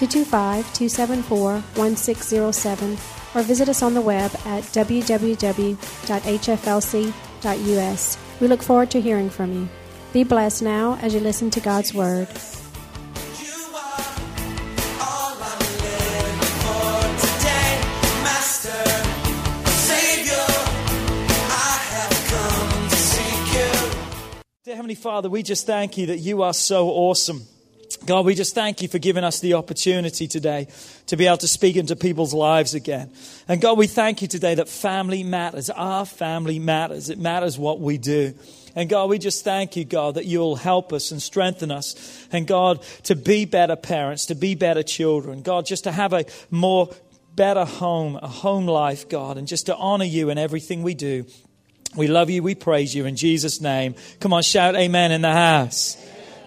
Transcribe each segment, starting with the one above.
225 274 1607 or visit us on the web at www.hflc.us. We look forward to hearing from you. Be blessed now as you listen to God's Word. Dear Heavenly Father, we just thank you that you are so awesome. God, we just thank you for giving us the opportunity today to be able to speak into people's lives again. And God, we thank you today that family matters. Our family matters. It matters what we do. And God, we just thank you, God, that you'll help us and strengthen us. And God, to be better parents, to be better children. God, just to have a more better home, a home life, God, and just to honor you in everything we do. We love you. We praise you in Jesus' name. Come on, shout amen in the house.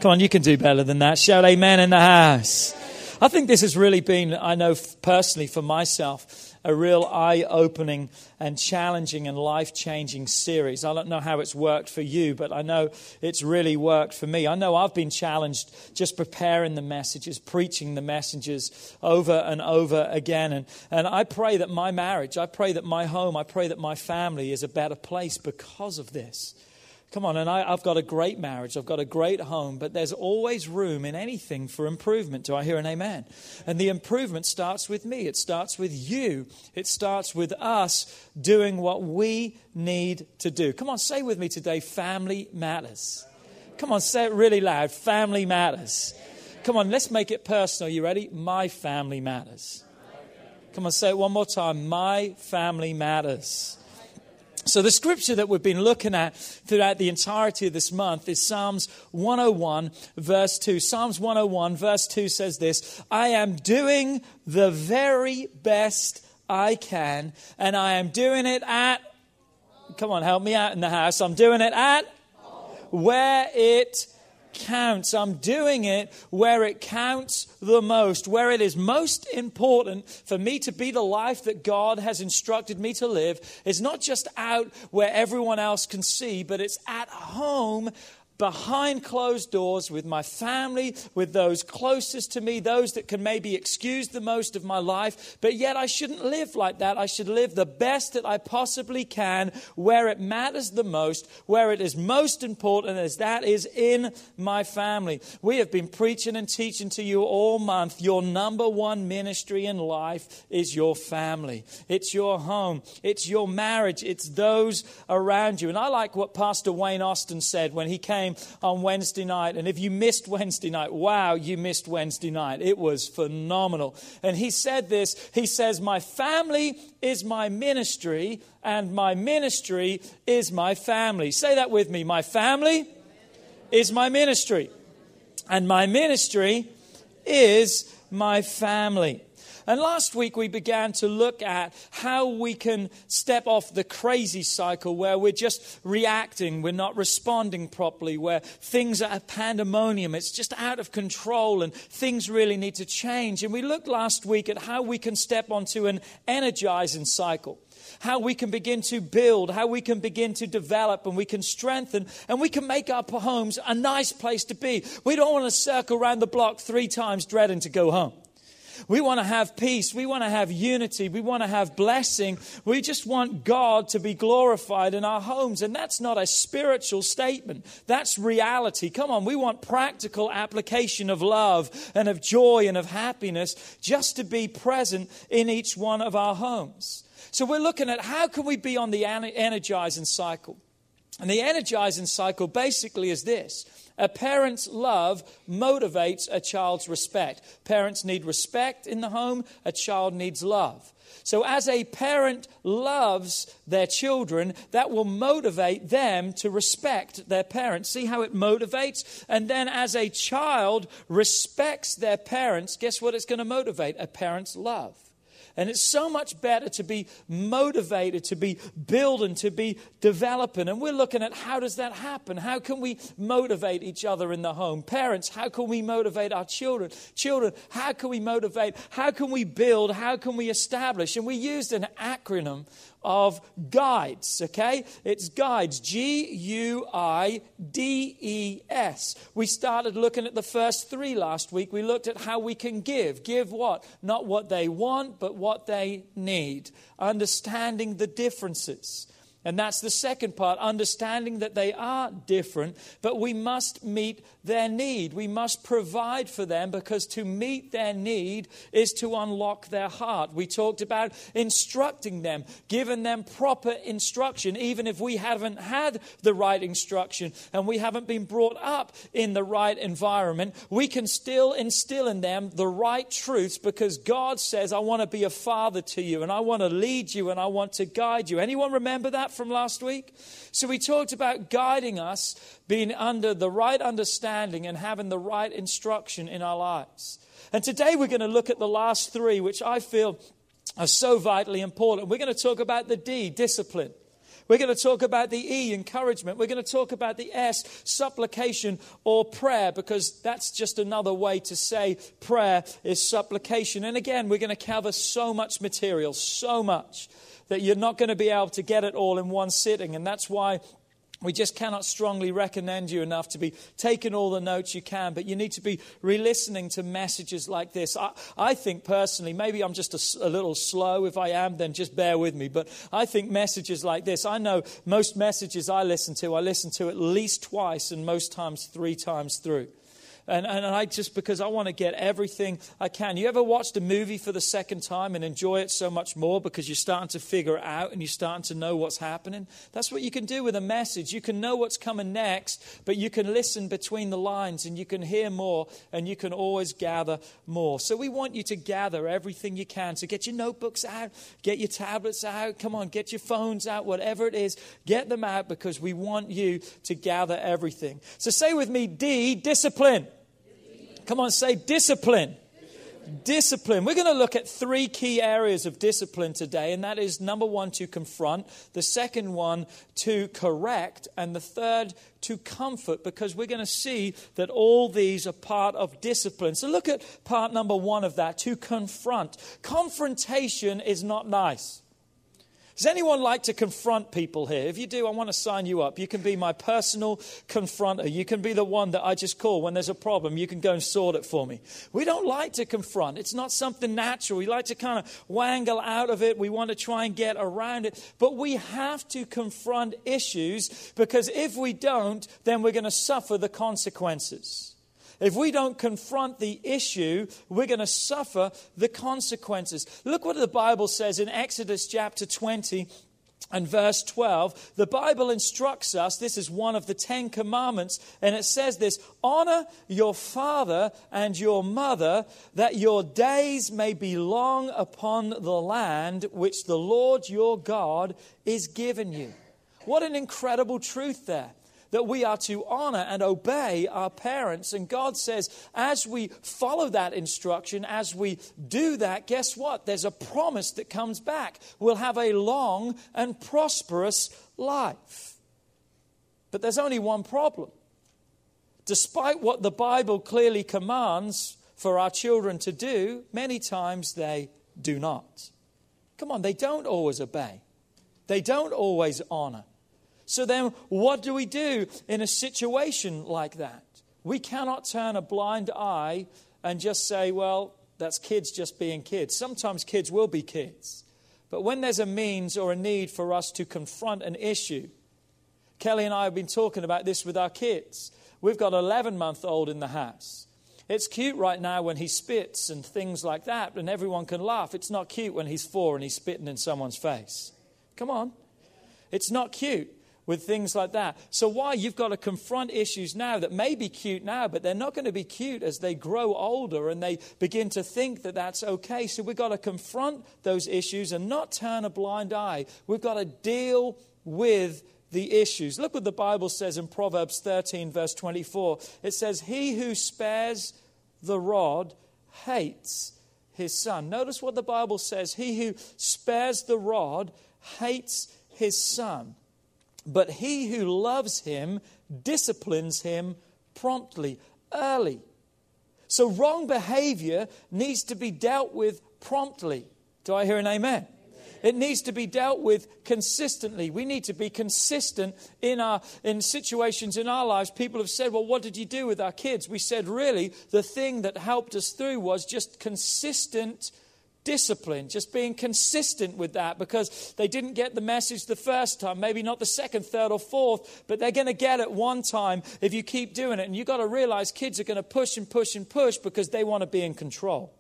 Come on, you can do better than that. Shout amen in the house. I think this has really been, I know personally for myself, a real eye opening and challenging and life changing series. I don't know how it's worked for you, but I know it's really worked for me. I know I've been challenged just preparing the messages, preaching the messages over and over again. And, and I pray that my marriage, I pray that my home, I pray that my family is a better place because of this. Come on, and I, I've got a great marriage, I've got a great home, but there's always room in anything for improvement. Do I hear an amen? And the improvement starts with me, it starts with you, it starts with us doing what we need to do. Come on, say with me today family matters. Come on, say it really loud family matters. Come on, let's make it personal. You ready? My family matters. Come on, say it one more time. My family matters. So, the scripture that we've been looking at throughout the entirety of this month is Psalms 101, verse 2. Psalms 101, verse 2 says this I am doing the very best I can, and I am doing it at, come on, help me out in the house. I'm doing it at where it counts. I'm doing it where it counts the most, where it is most important for me to be the life that God has instructed me to live. It's not just out where everyone else can see, but it's at home. Behind closed doors with my family, with those closest to me, those that can maybe excuse the most of my life, but yet I shouldn't live like that. I should live the best that I possibly can where it matters the most, where it is most important, as that is in my family. We have been preaching and teaching to you all month. Your number one ministry in life is your family, it's your home, it's your marriage, it's those around you. And I like what Pastor Wayne Austin said when he came on Wednesday night. And if you missed Wednesday night, wow, you missed Wednesday night. It was phenomenal. And he said this He says, My family is my ministry, and my ministry is my family. Say that with me. My family is my ministry, and my ministry is my family. And last week we began to look at how we can step off the crazy cycle where we're just reacting, we're not responding properly, where things are pandemonium, it's just out of control and things really need to change. And we looked last week at how we can step onto an energizing cycle how we can begin to build, how we can begin to develop, and we can strengthen, and we can make our homes a nice place to be. We don't want to circle around the block three times dreading to go home. We want to have peace. We want to have unity. We want to have blessing. We just want God to be glorified in our homes. And that's not a spiritual statement, that's reality. Come on, we want practical application of love and of joy and of happiness just to be present in each one of our homes. So we're looking at how can we be on the energizing cycle? And the energizing cycle basically is this a parent's love motivates a child's respect. Parents need respect in the home, a child needs love. So, as a parent loves their children, that will motivate them to respect their parents. See how it motivates? And then, as a child respects their parents, guess what it's going to motivate? A parent's love. And it's so much better to be motivated, to be building, to be developing. And we're looking at how does that happen? How can we motivate each other in the home? Parents, how can we motivate our children? Children, how can we motivate? How can we build? How can we establish? And we used an acronym of guides, okay? It's guides, G U I D E S. We started looking at the first three last week. We looked at how we can give. Give what? Not what they want, but what they need. Understanding the differences. And that's the second part, understanding that they are different, but we must meet their need. We must provide for them because to meet their need is to unlock their heart. We talked about instructing them, giving them proper instruction, even if we haven't had the right instruction and we haven't been brought up in the right environment. We can still instill in them the right truths because God says, I want to be a father to you and I want to lead you and I want to guide you. Anyone remember that? From last week? So we talked about guiding us, being under the right understanding and having the right instruction in our lives. And today we're going to look at the last three, which I feel are so vitally important. We're going to talk about the D, discipline. We're going to talk about the E, encouragement. We're going to talk about the S, supplication or prayer, because that's just another way to say prayer is supplication. And again, we're going to cover so much material, so much that you're not going to be able to get it all in one sitting. And that's why we just cannot strongly recommend you enough to be taking all the notes you can, but you need to be re listening to messages like this. I, I think personally, maybe I'm just a, a, little slow. If I am, then just bear with me. But I think messages like this, I know most messages I listen to, I listen to at least twice and most times three times through. And, and I just, because I want to get everything I can. You ever watched a movie for the second time and enjoy it so much more because you're starting to figure it out and you're starting to know what's happening? That's what you can do with a message. You can know what's coming next, but you can listen between the lines and you can hear more and you can always gather more. So we want you to gather everything you can. So get your notebooks out, get your tablets out, come on, get your phones out, whatever it is, get them out because we want you to gather everything. So say with me, D, discipline. Come on, say discipline. Discipline. We're going to look at three key areas of discipline today, and that is number one, to confront, the second one, to correct, and the third, to comfort, because we're going to see that all these are part of discipline. So look at part number one of that, to confront. Confrontation is not nice. Does anyone like to confront people here? If you do, I want to sign you up. You can be my personal confronter. You can be the one that I just call when there's a problem. You can go and sort it for me. We don't like to confront. It's not something natural. We like to kind of wangle out of it. We want to try and get around it. But we have to confront issues because if we don't, then we're going to suffer the consequences. If we don't confront the issue, we're going to suffer the consequences. Look what the Bible says in Exodus chapter 20 and verse 12, the Bible instructs us, this is one of the Ten Commandments, and it says this Honor your father and your mother, that your days may be long upon the land which the Lord your God is given you. What an incredible truth there that we are to honor and obey our parents. And God says, as we follow that instruction, as we do that, guess what? There's a promise that comes back. We'll have a long and prosperous life. But there's only one problem. Despite what the Bible clearly commands for our children to do, many times they do not. Come on, they don't always obey, they don't always honor. So then, what do we do in a situation like that? We cannot turn a blind eye and just say, well, that's kids just being kids. Sometimes kids will be kids. But when there's a means or a need for us to confront an issue, Kelly and I have been talking about this with our kids. We've got an 11 month old in the house. It's cute right now when he spits and things like that, and everyone can laugh. It's not cute when he's four and he's spitting in someone's face. Come on. It's not cute with things like that. So, why? You've got to confront issues now that may be cute now, but they're not going to be cute as they grow older and they begin to think that that's okay. So, we've got to confront those issues and not turn a blind eye. We've got to deal with the issues. Look what the Bible says in Proverbs 13, verse 24. It says, He who spares the rod hates his son. Notice what the Bible says He who spares the rod hates his son, but he who loves him disciplines him promptly, early. So, wrong behavior needs to be dealt with promptly. Do I hear an amen? It needs to be dealt with consistently. We need to be consistent in our in situations in our lives. People have said, "Well, what did you do with our kids?" We said, "Really, the thing that helped us through was just consistent discipline, just being consistent with that because they didn't get the message the first time, maybe not the second, third, or fourth, but they're going to get it one time if you keep doing it. And you've got to realize kids are going to push and push and push because they want to be in control.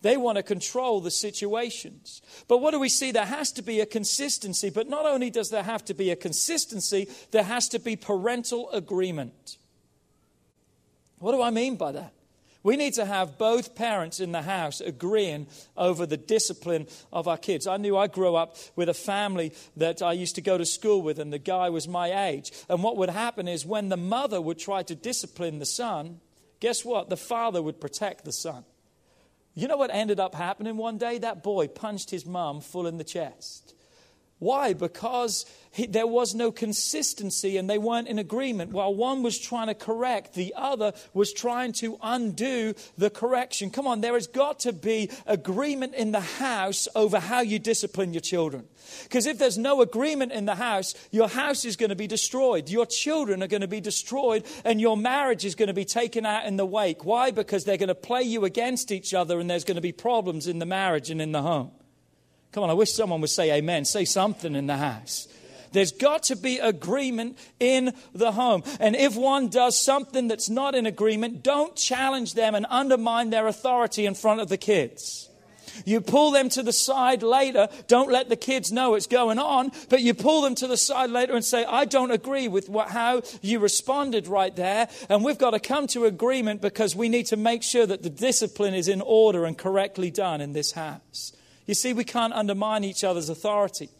They want to control the situations. But what do we see? There has to be a consistency. But not only does there have to be a consistency, there has to be parental agreement. What do I mean by that? We need to have both parents in the house agreeing over the discipline of our kids. I knew I grew up with a family that I used to go to school with, and the guy was my age. And what would happen is when the mother would try to discipline the son, guess what? The father would protect the son. You know what ended up happening one day? That boy punched his mum full in the chest. Why? Because he, there was no consistency and they weren't in agreement. While one was trying to correct, the other was trying to undo the correction. Come on, there has got to be agreement in the house over how you discipline your children. Because if there's no agreement in the house, your house is going to be destroyed. Your children are going to be destroyed, and your marriage is going to be taken out in the wake. Why? Because they're going to play you against each other, and there's going to be problems in the marriage and in the home. Come on, I wish someone would say amen. Say something in the house. There's got to be agreement in the home. And if one does something that's not in agreement, don't challenge them and undermine their authority in front of the kids. You pull them to the side later. Don't let the kids know it's going on, but you pull them to the side later and say, I don't agree with what, how you responded right there. And we've got to come to agreement because we need to make sure that the discipline is in order and correctly done in this house. You see, we can't undermine each other's authority.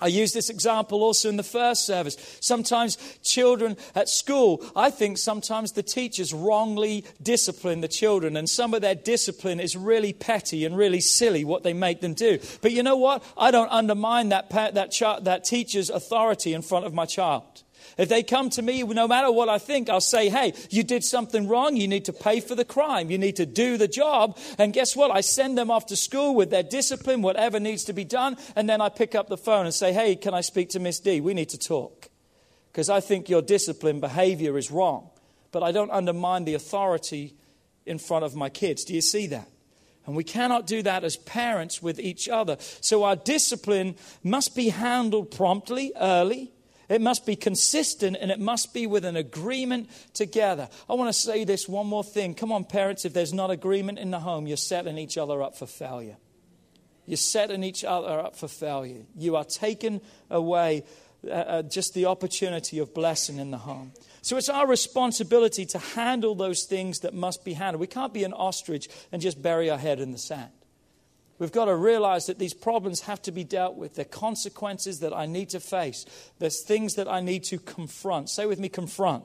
I use this example also in the first service. Sometimes children at school, I think sometimes the teachers wrongly discipline the children, and some of their discipline is really petty and really silly what they make them do. But you know what? I don't undermine that, that, that teacher's authority in front of my child. If they come to me, no matter what I think, I'll say, hey, you did something wrong. You need to pay for the crime. You need to do the job. And guess what? I send them off to school with their discipline, whatever needs to be done. And then I pick up the phone and say, hey, can I speak to Miss D? We need to talk. Because I think your discipline behavior is wrong. But I don't undermine the authority in front of my kids. Do you see that? And we cannot do that as parents with each other. So our discipline must be handled promptly, early, it must be consistent and it must be with an agreement together. I want to say this one more thing. Come on, parents, if there's not agreement in the home, you're setting each other up for failure. You're setting each other up for failure. You are taking away uh, uh, just the opportunity of blessing in the home. So it's our responsibility to handle those things that must be handled. We can't be an ostrich and just bury our head in the sand. We've got to realize that these problems have to be dealt with. They're consequences that I need to face. There's things that I need to confront. Say with me, confront.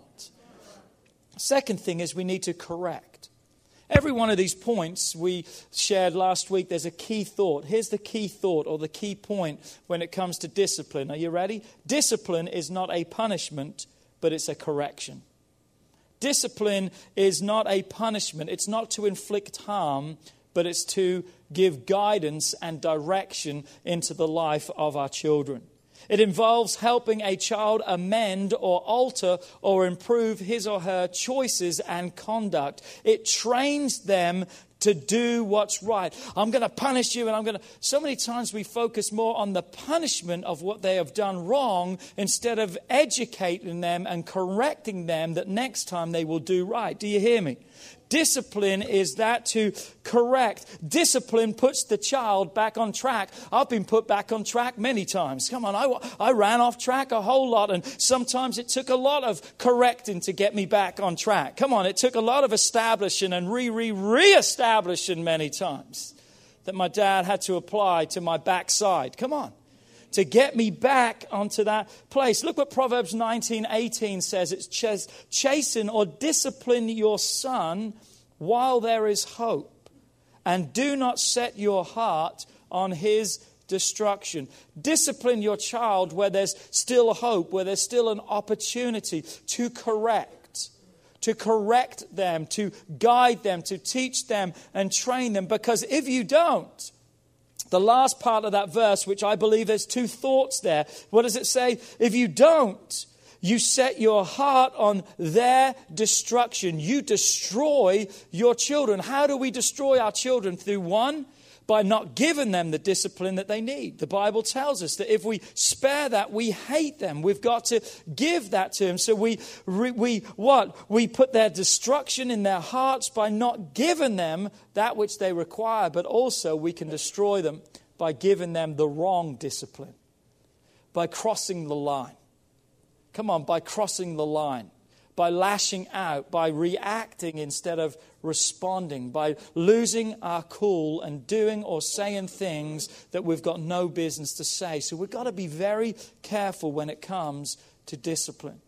Second thing is we need to correct. Every one of these points we shared last week, there's a key thought. Here's the key thought or the key point when it comes to discipline. Are you ready? Discipline is not a punishment, but it's a correction. Discipline is not a punishment, it's not to inflict harm, but it's to give guidance and direction into the life of our children. It involves helping a child amend or alter or improve his or her choices and conduct. It trains them to do what's right. I'm going to punish you and I'm going to. So many times we focus more on the punishment of what they have done wrong instead of educating them and correcting them that next time they will do right. Do you hear me? Discipline is that to correct. Discipline puts the child back on track. I've been put back on track many times. Come on, I, I ran off track a whole lot, and sometimes it took a lot of correcting to get me back on track. Come on, it took a lot of establishing and re re re establishing many times that my dad had to apply to my backside. Come on to get me back onto that place. Look what Proverbs 19 18 says it's chasten or discipline your son while there is hope, and do not set your heart on his destruction. Discipline your child where there's still hope, where there's still an opportunity to correct, to correct them, to guide them, to teach them and train them. Because if you don't, the last part of that verse, which I believe there's two thoughts there, what does it say? If you don't, you set your heart on their destruction. You destroy your children. How do we destroy our children? Through one, by not giving them the discipline that they need. The Bible tells us that if we spare that, we hate them. We've got to give that to them. So we, we what? We put their destruction in their hearts by not giving them that which they require, but also we can destroy them by giving them the wrong discipline, by crossing the line. Come on, by crossing the line by lashing out, by reacting instead of responding, by losing our cool and doing or saying things that we've got no business to say. So we've got to be very careful when it comes to discipline.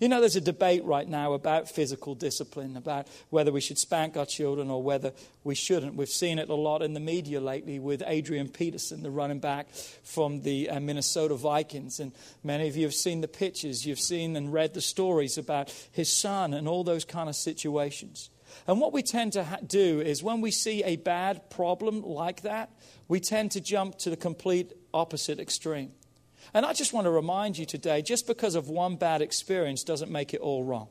You know, there's a debate right now about physical discipline, about whether we should spank our children or whether we shouldn't. We've seen it a lot in the media lately with Adrian Peterson, the running back from the uh, Minnesota Vikings. And many of you have seen the pictures, you've seen and read the stories about his son and all those kind of situations. And what we tend to ha- do is when we see a bad problem like that, we tend to jump to the complete opposite extreme. And I just want to remind you today just because of one bad experience doesn't make it all wrong.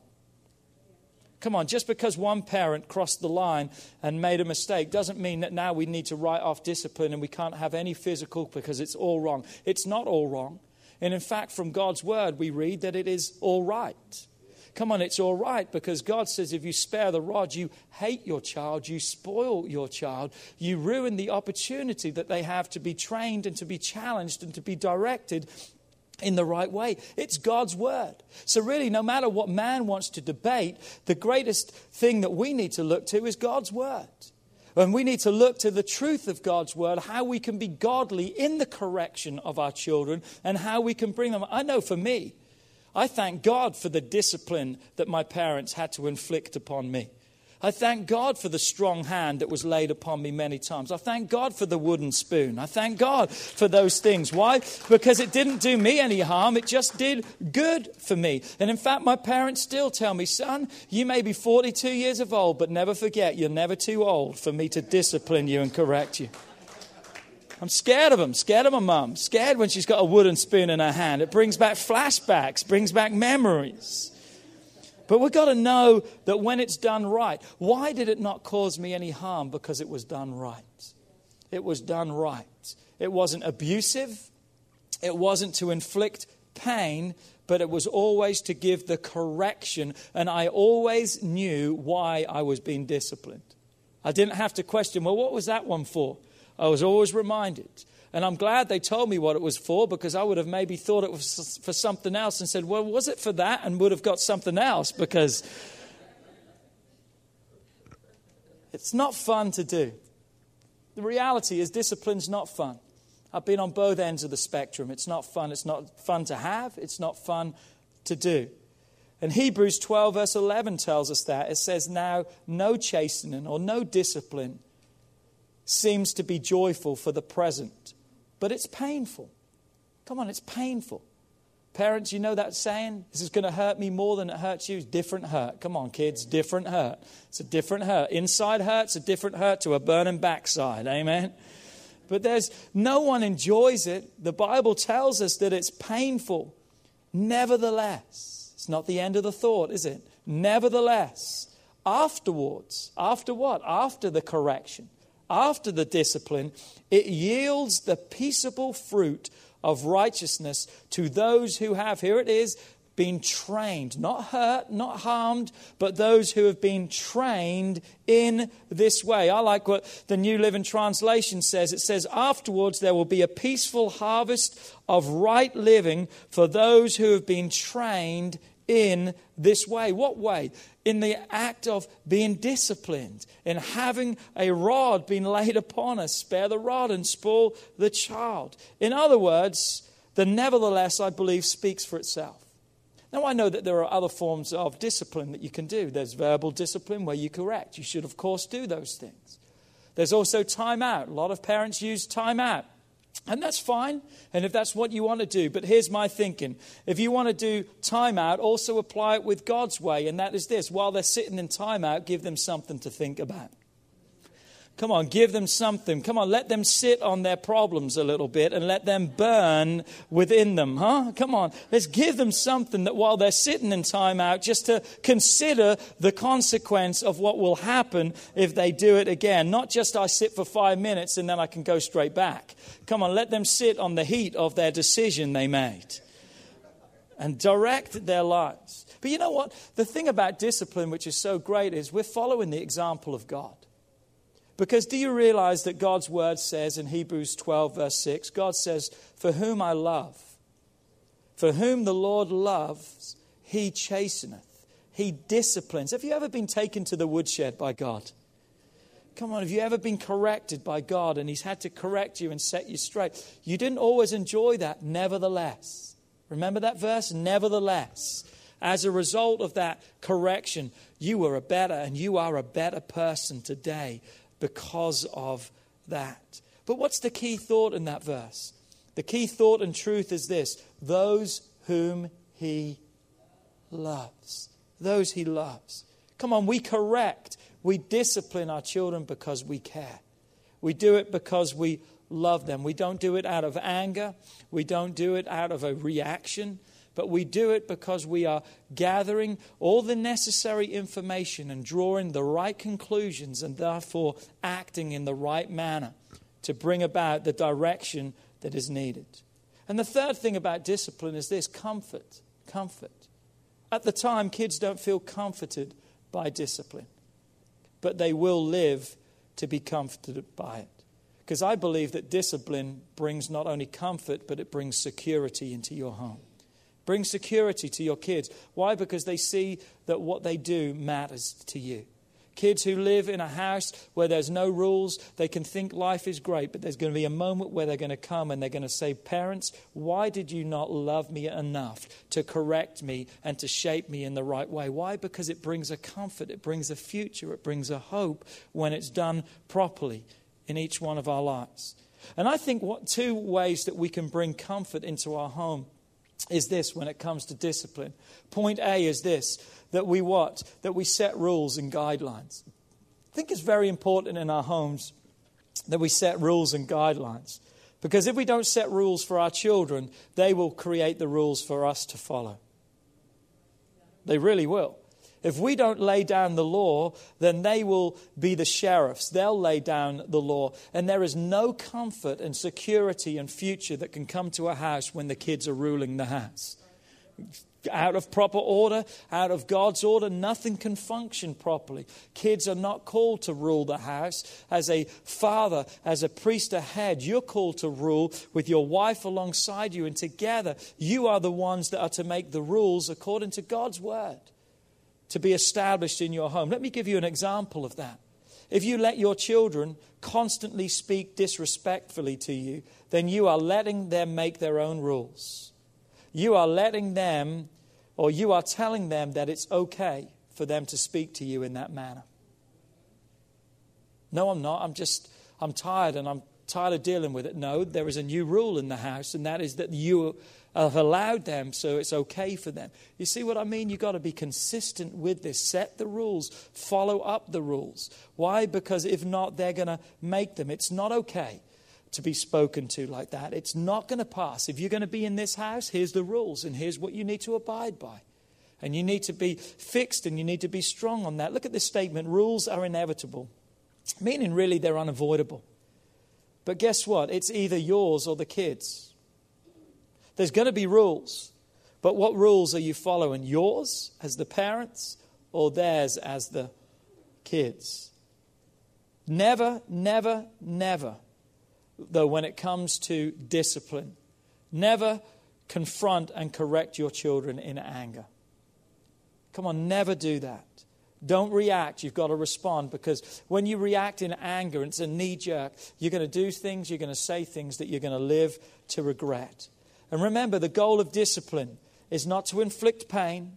Come on, just because one parent crossed the line and made a mistake doesn't mean that now we need to write off discipline and we can't have any physical because it's all wrong. It's not all wrong. And in fact, from God's word, we read that it is all right. Come on, it's all right because God says if you spare the rod, you hate your child, you spoil your child, you ruin the opportunity that they have to be trained and to be challenged and to be directed in the right way. It's God's word. So, really, no matter what man wants to debate, the greatest thing that we need to look to is God's word. And we need to look to the truth of God's word, how we can be godly in the correction of our children, and how we can bring them. I know for me, I thank God for the discipline that my parents had to inflict upon me. I thank God for the strong hand that was laid upon me many times. I thank God for the wooden spoon. I thank God for those things. Why? Because it didn't do me any harm, it just did good for me. And in fact, my parents still tell me, son, you may be 42 years of old, but never forget you're never too old for me to discipline you and correct you. I'm scared of him, scared of my mum, scared when she's got a wooden spoon in her hand. It brings back flashbacks, brings back memories. But we've got to know that when it's done right, why did it not cause me any harm? Because it was done right. It was done right. It wasn't abusive, it wasn't to inflict pain, but it was always to give the correction. And I always knew why I was being disciplined. I didn't have to question, well, what was that one for? I was always reminded. And I'm glad they told me what it was for because I would have maybe thought it was for something else and said, well, was it for that? And would have got something else because it's not fun to do. The reality is, discipline's not fun. I've been on both ends of the spectrum. It's not fun. It's not fun to have, it's not fun to do. And Hebrews 12, verse 11 tells us that. It says, Now, no chastening or no discipline seems to be joyful for the present, but it's painful. Come on, it's painful. Parents, you know that saying? This is going to hurt me more than it hurts you. Different hurt. Come on, kids, different hurt. It's a different hurt. Inside hurt's a different hurt to a burning backside. Amen? But there's no one enjoys it. The Bible tells us that it's painful. Nevertheless, it's not the end of the thought, is it? Nevertheless, afterwards, after what? After the correction, after the discipline, it yields the peaceable fruit of righteousness to those who have, here it is, been trained, not hurt, not harmed, but those who have been trained in this way. I like what the New Living Translation says. It says, Afterwards, there will be a peaceful harvest of right living for those who have been trained in this way. What way? In the act of being disciplined, in having a rod being laid upon us. Spare the rod and spoil the child. In other words, the nevertheless, I believe, speaks for itself. Now, I know that there are other forms of discipline that you can do. There's verbal discipline where you correct. You should, of course, do those things. There's also time out. A lot of parents use time out. And that's fine, and if that's what you want to do. But here's my thinking. If you want to do timeout, also apply it with God's way, and that is this while they're sitting in timeout, give them something to think about. Come on, give them something. Come on, let them sit on their problems a little bit and let them burn within them, huh? Come on, let's give them something that while they're sitting in timeout, just to consider the consequence of what will happen if they do it again. Not just I sit for five minutes and then I can go straight back. Come on, let them sit on the heat of their decision they made and direct their lives. But you know what? The thing about discipline, which is so great, is we're following the example of God. Because do you realize that God's word says in Hebrews 12, verse 6, God says, For whom I love, for whom the Lord loves, he chasteneth, he disciplines. Have you ever been taken to the woodshed by God? Come on, have you ever been corrected by God and He's had to correct you and set you straight? You didn't always enjoy that, nevertheless. Remember that verse? Nevertheless. As a result of that correction, you were a better and you are a better person today because of that. But what's the key thought in that verse? The key thought and truth is this those whom he loves. Those he loves. Come on, we correct, we discipline our children because we care. We do it because we love them. We don't do it out of anger, we don't do it out of a reaction but we do it because we are gathering all the necessary information and drawing the right conclusions and therefore acting in the right manner to bring about the direction that is needed. And the third thing about discipline is this comfort. Comfort. At the time, kids don't feel comforted by discipline, but they will live to be comforted by it. Because I believe that discipline brings not only comfort, but it brings security into your home. Bring security to your kids. Why? Because they see that what they do matters to you. Kids who live in a house where there's no rules, they can think life is great, but there's going to be a moment where they're going to come and they're going to say, Parents, why did you not love me enough to correct me and to shape me in the right way? Why? Because it brings a comfort, it brings a future, it brings a hope when it's done properly in each one of our lives. And I think what two ways that we can bring comfort into our home is this when it comes to discipline. Point A is this that we what? That we set rules and guidelines. I think it's very important in our homes that we set rules and guidelines. Because if we don't set rules for our children, they will create the rules for us to follow. They really will. If we don't lay down the law, then they will be the sheriffs. They'll lay down the law. And there is no comfort and security and future that can come to a house when the kids are ruling the house. Out of proper order, out of God's order, nothing can function properly. Kids are not called to rule the house. As a father, as a priest ahead, you're called to rule with your wife alongside you, and together you are the ones that are to make the rules according to God's word to be established in your home. Let me give you an example of that. If you let your children constantly speak disrespectfully to you, then you are letting them make their own rules. You are letting them, or you are telling them that it's okay for them to speak to you in that manner. No, I'm not. I'm just, I'm tired and I'm tired of dealing with it. No, there is a new rule in the house, and that is that you have allowed them, so it's okay for them. You see what I mean? You've got to be consistent with this. Set the rules, follow up the rules. Why? Because if not, they're going to make them. It's not okay to be spoken to like that. It's not going to pass. If you're going to be in this house, here's the rules, and here's what you need to abide by. And you need to be fixed and you need to be strong on that. Look at this statement rules are inevitable, meaning really they're unavoidable. But guess what? It's either yours or the kids. There's going to be rules. But what rules are you following? Yours as the parents or theirs as the kids? Never, never, never, though, when it comes to discipline, never confront and correct your children in anger. Come on, never do that. Don't react. You've got to respond because when you react in anger, it's a knee jerk. You're going to do things, you're going to say things that you're going to live to regret. And remember, the goal of discipline is not to inflict pain,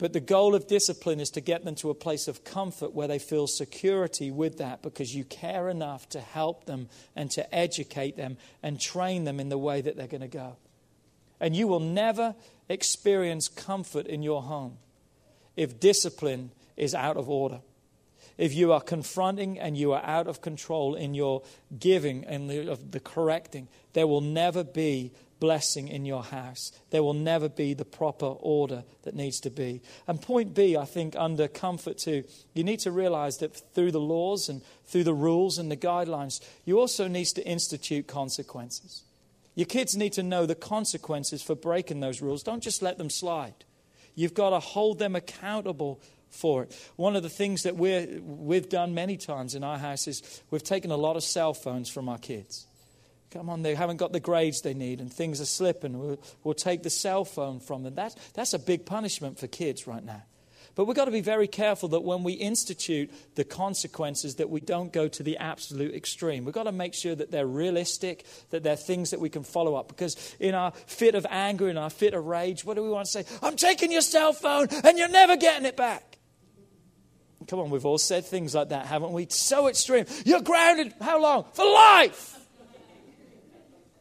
But the goal of discipline is to get them to a place of comfort where they feel security with that because you care enough to help them and to educate them and train them in the way that they're going to go. And you will never experience comfort in your home if discipline is out of order. If you are confronting and you are out of control in your giving and the, of the correcting, there will never be blessing in your house. There will never be the proper order that needs to be. And point B, I think, under comfort too, you need to realize that through the laws and through the rules and the guidelines, you also need to institute consequences. Your kids need to know the consequences for breaking those rules. Don't just let them slide. You've got to hold them accountable for it. One of the things that we we've done many times in our house is we've taken a lot of cell phones from our kids. Come on, they haven't got the grades they need and things are slipping. We'll, we'll take the cell phone from them. That's, that's a big punishment for kids right now. But we've got to be very careful that when we institute the consequences that we don't go to the absolute extreme. We've got to make sure that they're realistic, that they're things that we can follow up. Because in our fit of anger, in our fit of rage, what do we want to say? I'm taking your cell phone and you're never getting it back. Come on, we've all said things like that, haven't we? So extreme. You're grounded. How long? For life.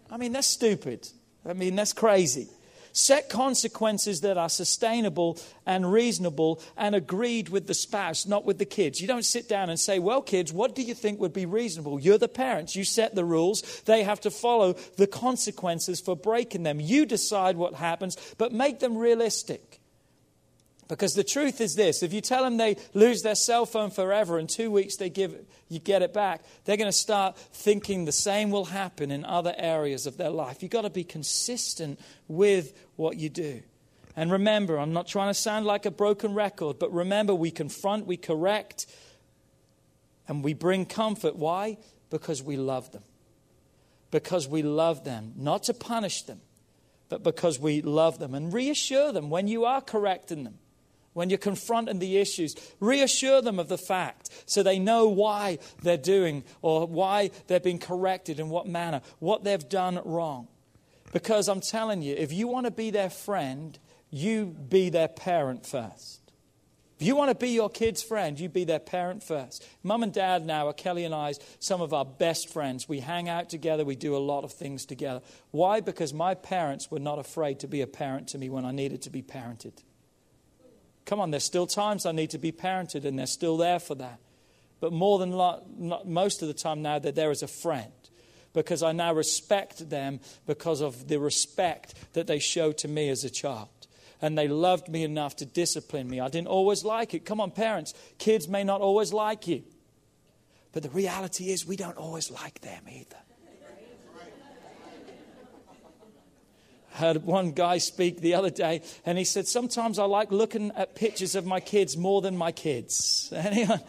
I mean, that's stupid. I mean, that's crazy. Set consequences that are sustainable and reasonable and agreed with the spouse, not with the kids. You don't sit down and say, Well, kids, what do you think would be reasonable? You're the parents. You set the rules. They have to follow the consequences for breaking them. You decide what happens, but make them realistic. Because the truth is this if you tell them they lose their cell phone forever, in two weeks they give, you get it back, they're going to start thinking the same will happen in other areas of their life. You've got to be consistent with what you do. And remember, I'm not trying to sound like a broken record, but remember, we confront, we correct, and we bring comfort. Why? Because we love them. Because we love them, not to punish them, but because we love them. And reassure them when you are correcting them when you're confronting the issues, reassure them of the fact so they know why they're doing or why they're being corrected in what manner, what they've done wrong. Because I'm telling you, if you want to be their friend, you be their parent first. If you want to be your kid's friend, you be their parent first. Mum and dad now are Kelly and I, some of our best friends. We hang out together, we do a lot of things together. Why? Because my parents were not afraid to be a parent to me when I needed to be parented. Come on, there's still times I need to be parented, and they're still there for that. But more than lot, most of the time now, they're there as a friend because I now respect them because of the respect that they showed to me as a child. And they loved me enough to discipline me. I didn't always like it. Come on, parents, kids may not always like you. But the reality is, we don't always like them either. Heard one guy speak the other day, and he said, Sometimes I like looking at pictures of my kids more than my kids. Anyone?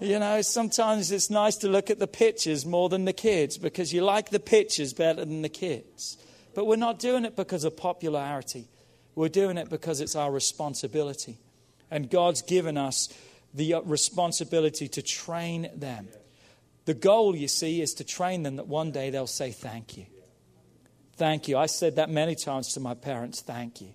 You know, sometimes it's nice to look at the pictures more than the kids because you like the pictures better than the kids. But we're not doing it because of popularity, we're doing it because it's our responsibility. And God's given us the uh, responsibility to train them. The goal, you see, is to train them that one day they'll say thank you. Thank you. I said that many times to my parents, thank you.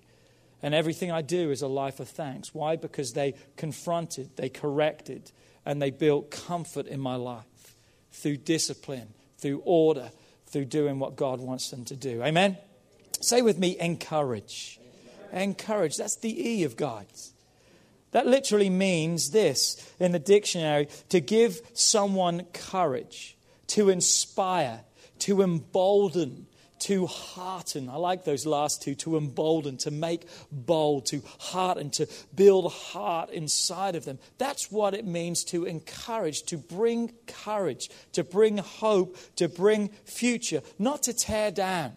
And everything I do is a life of thanks. Why? Because they confronted, they corrected, and they built comfort in my life through discipline, through order, through doing what God wants them to do. Amen? Say with me, encourage. Encourage. That's the E of God. That literally means this in the dictionary to give someone courage, to inspire, to embolden, to hearten. I like those last two to embolden, to make bold, to hearten, to build heart inside of them. That's what it means to encourage, to bring courage, to bring hope, to bring future, not to tear down.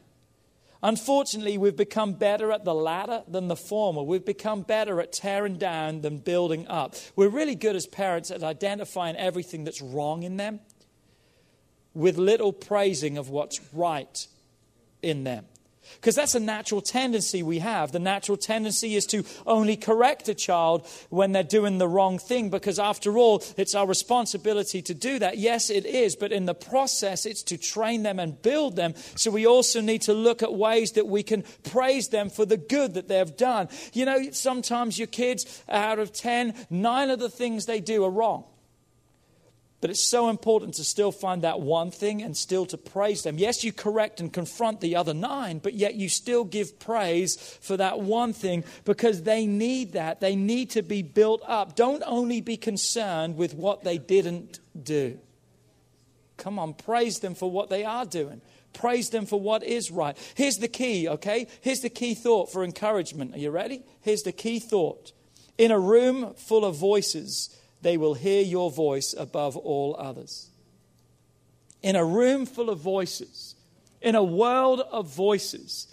Unfortunately, we've become better at the latter than the former. We've become better at tearing down than building up. We're really good as parents at identifying everything that's wrong in them with little praising of what's right in them. Because that's a natural tendency we have. The natural tendency is to only correct a child when they're doing the wrong thing, because after all, it's our responsibility to do that. Yes, it is, but in the process, it's to train them and build them. So we also need to look at ways that we can praise them for the good that they've done. You know, sometimes your kids, out of 10, nine of the things they do are wrong. But it's so important to still find that one thing and still to praise them. Yes, you correct and confront the other nine, but yet you still give praise for that one thing because they need that. They need to be built up. Don't only be concerned with what they didn't do. Come on, praise them for what they are doing. Praise them for what is right. Here's the key, okay? Here's the key thought for encouragement. Are you ready? Here's the key thought. In a room full of voices, they will hear your voice above all others. In a room full of voices, in a world of voices,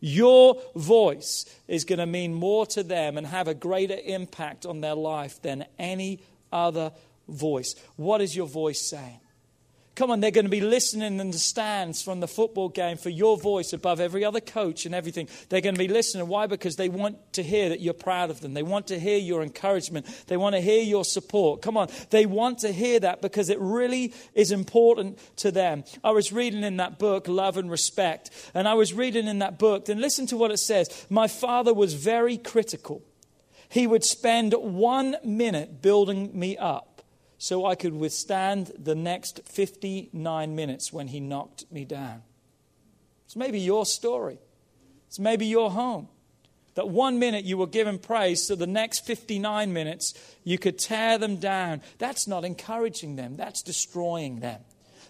your voice is going to mean more to them and have a greater impact on their life than any other voice. What is your voice saying? Come on, they're going to be listening in the stands from the football game for your voice above every other coach and everything. They're going to be listening. Why? Because they want to hear that you're proud of them. They want to hear your encouragement. They want to hear your support. Come on, they want to hear that because it really is important to them. I was reading in that book, Love and Respect, and I was reading in that book, and listen to what it says. My father was very critical. He would spend one minute building me up so I could withstand the next 59 minutes when he knocked me down. It's maybe your story. It's maybe your home. That one minute you were given praise, so the next 59 minutes you could tear them down. That's not encouraging them, that's destroying them.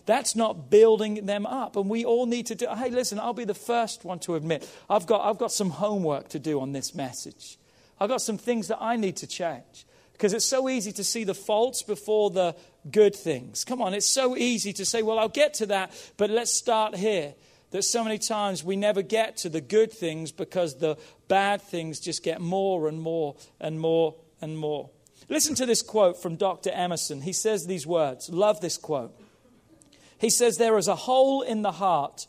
That's not building them up. And we all need to do. Hey, listen, I'll be the first one to admit I've got, I've got some homework to do on this message. I've got some things that I need to change. Because it's so easy to see the faults before the good things. Come on, it's so easy to say, well, I'll get to that, but let's start here. That so many times we never get to the good things because the bad things just get more and more and more and more. Listen to this quote from Dr. Emerson. He says these words. Love this quote. He says, There is a hole in the heart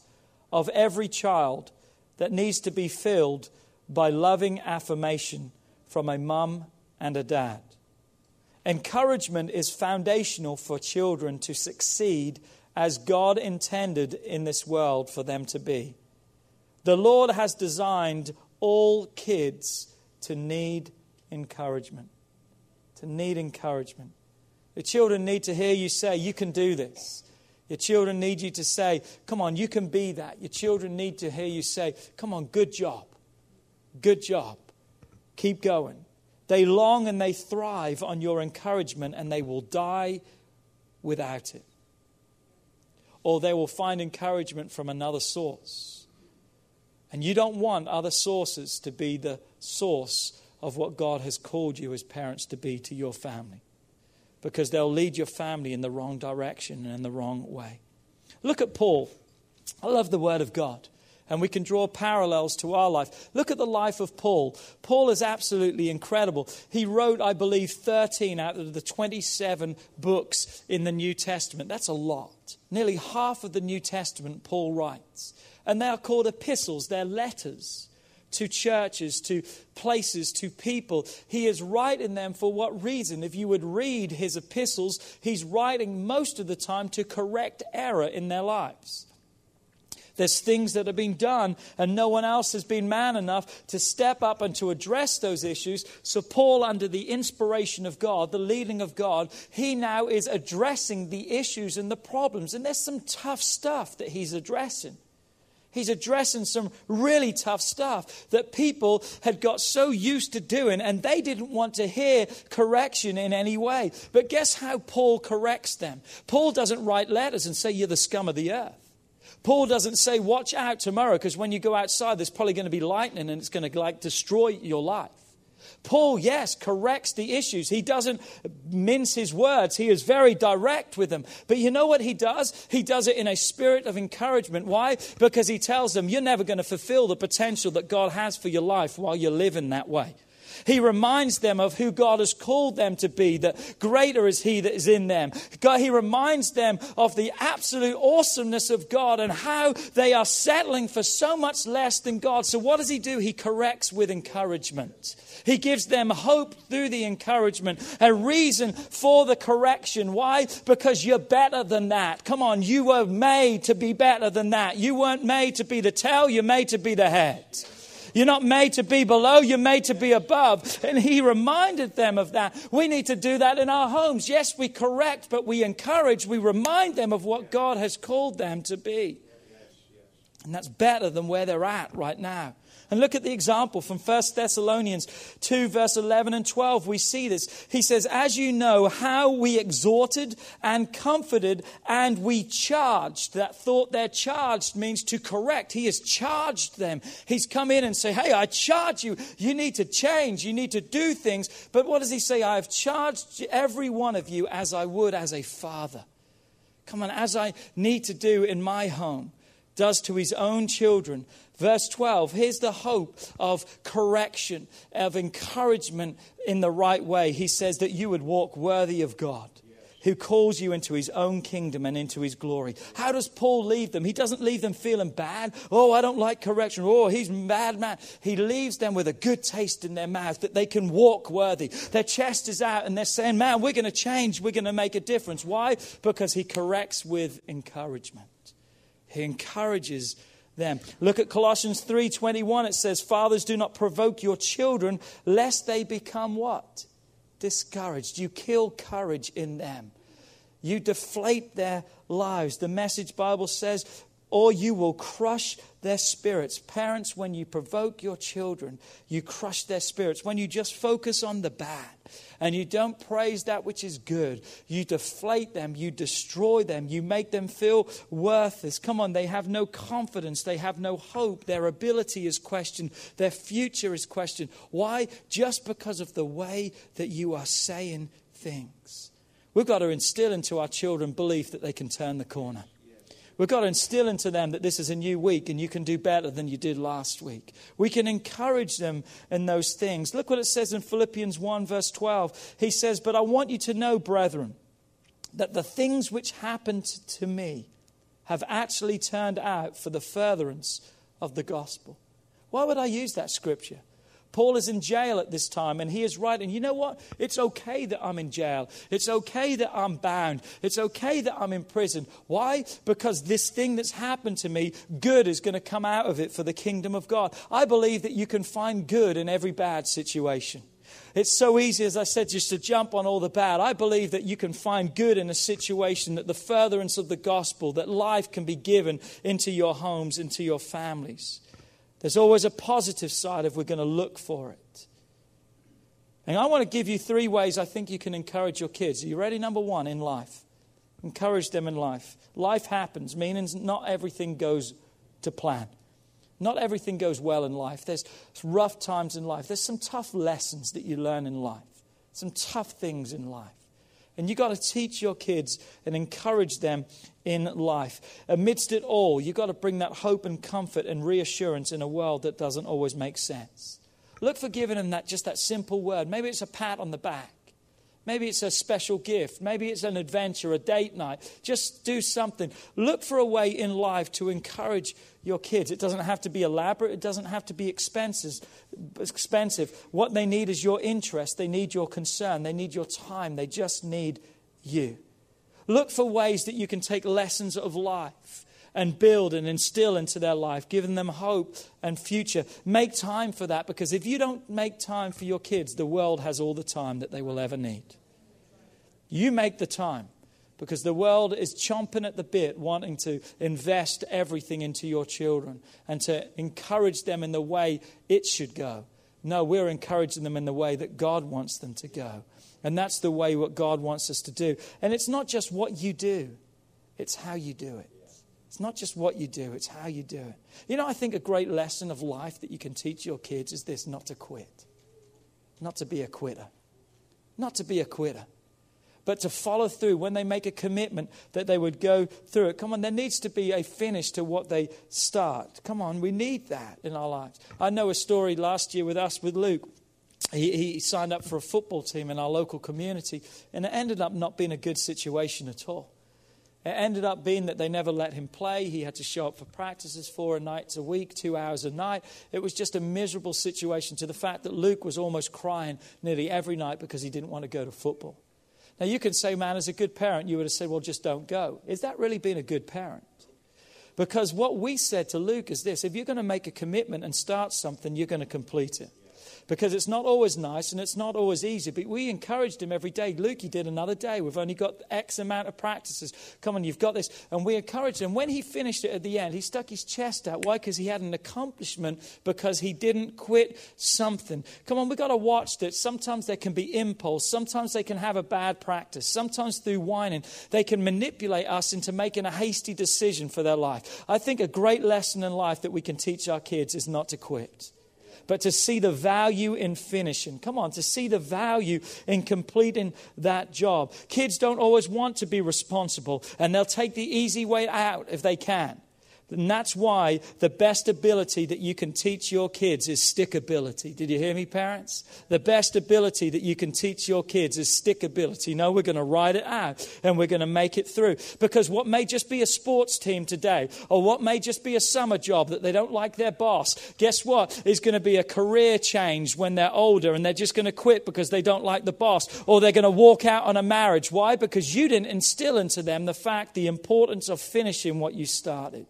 of every child that needs to be filled by loving affirmation from a mum and a dad. Encouragement is foundational for children to succeed as God intended in this world for them to be. The Lord has designed all kids to need encouragement. To need encouragement. The children need to hear you say, You can do this. Your children need you to say, Come on, you can be that. Your children need to hear you say, Come on, good job. Good job. Keep going. They long and they thrive on your encouragement, and they will die without it. Or they will find encouragement from another source. And you don't want other sources to be the source of what God has called you as parents to be to your family. Because they'll lead your family in the wrong direction and in the wrong way. Look at Paul. I love the Word of God and we can draw parallels to our life. Look at the life of Paul. Paul is absolutely incredible. He wrote, I believe, 13 out of the 27 books in the New Testament. That's a lot. Nearly half of the New Testament Paul writes. And they are called epistles, they're letters to churches, to places, to people. He is writing them for what reason? If you would read his epistles, he's writing most of the time to correct error in their lives. There's things that have been done, and no one else has been man enough to step up and to address those issues. So, Paul, under the inspiration of God, the leading of God, he now is addressing the issues and the problems. And there's some tough stuff that he's addressing. He's addressing some really tough stuff that people had got so used to doing, and they didn't want to hear correction in any way. But guess how Paul corrects them? Paul doesn't write letters and say, You're the scum of the earth. Paul doesn't say, watch out tomorrow, because when you go outside, there's probably going to be lightning and it's going to like destroy your life. Paul, yes, corrects the issues. He doesn't mince his words. He is very direct with them. But you know what he does? He does it in a spirit of encouragement. Why? Because he tells them, you're never going to fulfill the potential that God has for your life while you're living that way. He reminds them of who God has called them to be, that greater is He that is in them. God, he reminds them of the absolute awesomeness of God and how they are settling for so much less than God. So, what does He do? He corrects with encouragement. He gives them hope through the encouragement, a reason for the correction. Why? Because you're better than that. Come on, you were made to be better than that. You weren't made to be the tail, you're made to be the head. You're not made to be below, you're made to be above. And he reminded them of that. We need to do that in our homes. Yes, we correct, but we encourage, we remind them of what God has called them to be. And that's better than where they're at right now. And look at the example from 1 Thessalonians 2, verse 11 and 12. We see this. He says, As you know, how we exhorted and comforted and we charged. That thought there, charged, means to correct. He has charged them. He's come in and say, Hey, I charge you. You need to change. You need to do things. But what does he say? I have charged every one of you as I would as a father. Come on, as I need to do in my home, does to his own children Verse 12, here's the hope of correction, of encouragement in the right way. He says that you would walk worthy of God who calls you into his own kingdom and into his glory. How does Paul leave them? He doesn't leave them feeling bad. Oh, I don't like correction. Oh, he's mad man. He leaves them with a good taste in their mouth that they can walk worthy. Their chest is out and they're saying, man, we're going to change. We're going to make a difference. Why? Because he corrects with encouragement. He encourages them. Look at Colossians 3:21 it says fathers do not provoke your children lest they become what? Discouraged. You kill courage in them. You deflate their lives. The message Bible says or you will crush their spirits. Parents, when you provoke your children, you crush their spirits. When you just focus on the bad and you don't praise that which is good, you deflate them, you destroy them, you make them feel worthless. Come on, they have no confidence, they have no hope, their ability is questioned, their future is questioned. Why? Just because of the way that you are saying things. We've got to instill into our children belief that they can turn the corner. We've got to instill into them that this is a new week and you can do better than you did last week. We can encourage them in those things. Look what it says in Philippians 1, verse 12. He says, But I want you to know, brethren, that the things which happened to me have actually turned out for the furtherance of the gospel. Why would I use that scripture? Paul is in jail at this time, and he is writing, you know what? It's okay that I'm in jail. It's okay that I'm bound. It's okay that I'm in prison. Why? Because this thing that's happened to me, good is going to come out of it for the kingdom of God. I believe that you can find good in every bad situation. It's so easy, as I said, just to jump on all the bad. I believe that you can find good in a situation, that the furtherance of the gospel, that life can be given into your homes, into your families. There's always a positive side if we're going to look for it. And I want to give you three ways I think you can encourage your kids. Are you ready? Number one, in life. Encourage them in life. Life happens, meaning not everything goes to plan. Not everything goes well in life. There's rough times in life. There's some tough lessons that you learn in life, some tough things in life. And you've got to teach your kids and encourage them in life. Amidst it all, you've got to bring that hope and comfort and reassurance in a world that doesn't always make sense. Look for giving them that just that simple word. Maybe it's a pat on the back. Maybe it's a special gift. Maybe it's an adventure, a date night. Just do something. Look for a way in life to encourage your kids. It doesn't have to be elaborate, it doesn't have to be expensive. expensive. What they need is your interest, they need your concern, they need your time, they just need you. Look for ways that you can take lessons of life and build and instill into their life, giving them hope and future. Make time for that because if you don't make time for your kids, the world has all the time that they will ever need. You make the time because the world is chomping at the bit, wanting to invest everything into your children and to encourage them in the way it should go. No, we're encouraging them in the way that God wants them to go. And that's the way what God wants us to do. And it's not just what you do, it's how you do it. It's not just what you do, it's how you do it. You know, I think a great lesson of life that you can teach your kids is this not to quit, not to be a quitter, not to be a quitter but to follow through when they make a commitment that they would go through it. Come on, there needs to be a finish to what they start. Come on, we need that in our lives. I know a story last year with us with Luke. he, he signed up for a football team in our local community, and it ended up not being a good situation at all. It ended up being that they never let him play. He had to show up for practices four nights a week, two hours a night. It was just a miserable situation to the fact that Luke was almost crying nearly every night because he didn't want to go to football. Now, you can say, man, as a good parent, you would have said, well, just don't go. Is that really being a good parent? Because what we said to Luke is this if you're going to make a commitment and start something, you're going to complete it because it's not always nice and it's not always easy. But we encouraged him every day. Luke, you did another day. We've only got X amount of practices. Come on, you've got this. And we encouraged him. When he finished it at the end, he stuck his chest out. Why? Because he had an accomplishment because he didn't quit something. Come on, we've got to watch that. Sometimes there can be impulse. Sometimes they can have a bad practice. Sometimes through whining, they can manipulate us into making a hasty decision for their life. I think a great lesson in life that we can teach our kids is not to quit but to see the value in finishing. Come on, to see the value in completing that job. Kids don't always want to be responsible, and they'll take the easy way out if they can. And that's why the best ability that you can teach your kids is stickability. Did you hear me, parents? The best ability that you can teach your kids is stickability. No, we're going to ride it out and we're going to make it through. Because what may just be a sports team today, or what may just be a summer job that they don't like their boss, guess what? Is going to be a career change when they're older and they're just going to quit because they don't like the boss, or they're going to walk out on a marriage. Why? Because you didn't instill into them the fact, the importance of finishing what you started.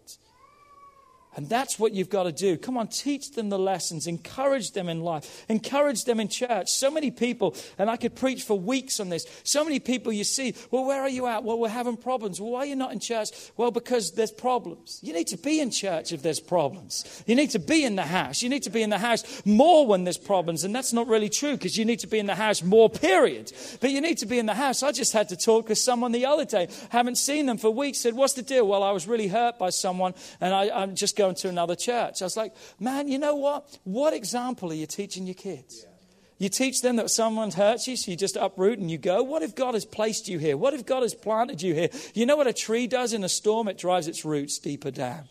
And that's what you've got to do. Come on, teach them the lessons, encourage them in life, encourage them in church. So many people, and I could preach for weeks on this. So many people you see, well, where are you at? Well, we're having problems. Well, why are you not in church? Well, because there's problems. You need to be in church if there's problems. You need to be in the house. You need to be in the house more when there's problems. And that's not really true because you need to be in the house more, period. But you need to be in the house. I just had to talk with someone the other day, haven't seen them for weeks, said, What's the deal? Well, I was really hurt by someone, and I, I'm just going going to another church. I was like, man, you know what? What example are you teaching your kids? Yeah. You teach them that someone hurts you, so you just uproot and you go. What if God has placed you here? What if God has planted you here? You know what a tree does in a storm? It drives its roots deeper down.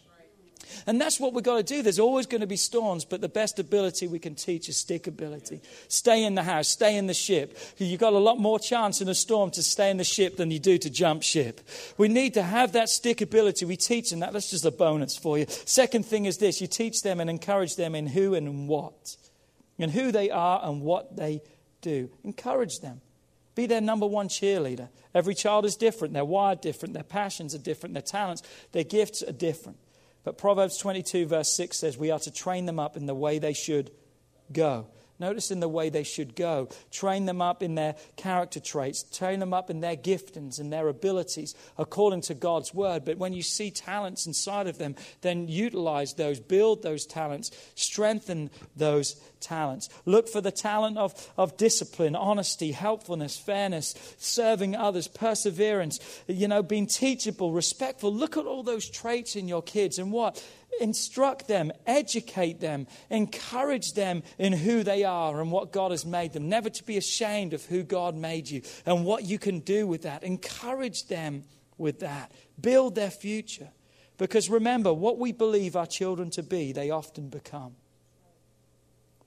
And that's what we've got to do. There's always going to be storms, but the best ability we can teach is stick ability. Stay in the house, stay in the ship. You've got a lot more chance in a storm to stay in the ship than you do to jump ship. We need to have that stick ability. We teach them that. That's just a bonus for you. Second thing is this you teach them and encourage them in who and what, and who they are and what they do. Encourage them. Be their number one cheerleader. Every child is different. They're wired different. Their passions are different. Their talents, their gifts are different. But Proverbs 22, verse 6 says, We are to train them up in the way they should go. Notice in the way they should go. Train them up in their character traits. Train them up in their giftings and their abilities according to God's word. But when you see talents inside of them, then utilize those, build those talents, strengthen those talents. Look for the talent of, of discipline, honesty, helpfulness, fairness, serving others, perseverance, you know, being teachable, respectful. Look at all those traits in your kids and what? instruct them, educate them, encourage them in who they are and what God has made them. Never to be ashamed of who God made you and what you can do with that. Encourage them with that. Build their future. Because remember, what we believe our children to be, they often become.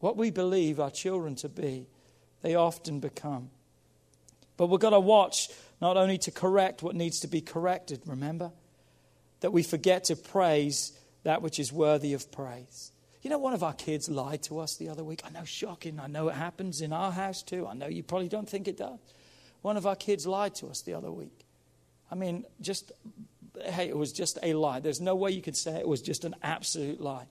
What we believe our children to be, they often become. But we've got to watch not only to correct what needs to be corrected, remember? That we forget to praise that which is worthy of praise. You know, one of our kids lied to us the other week. I know, shocking. I know it happens in our house too. I know you probably don't think it does. One of our kids lied to us the other week. I mean, just, hey, it was just a lie. There's no way you could say it, was just an absolute lie.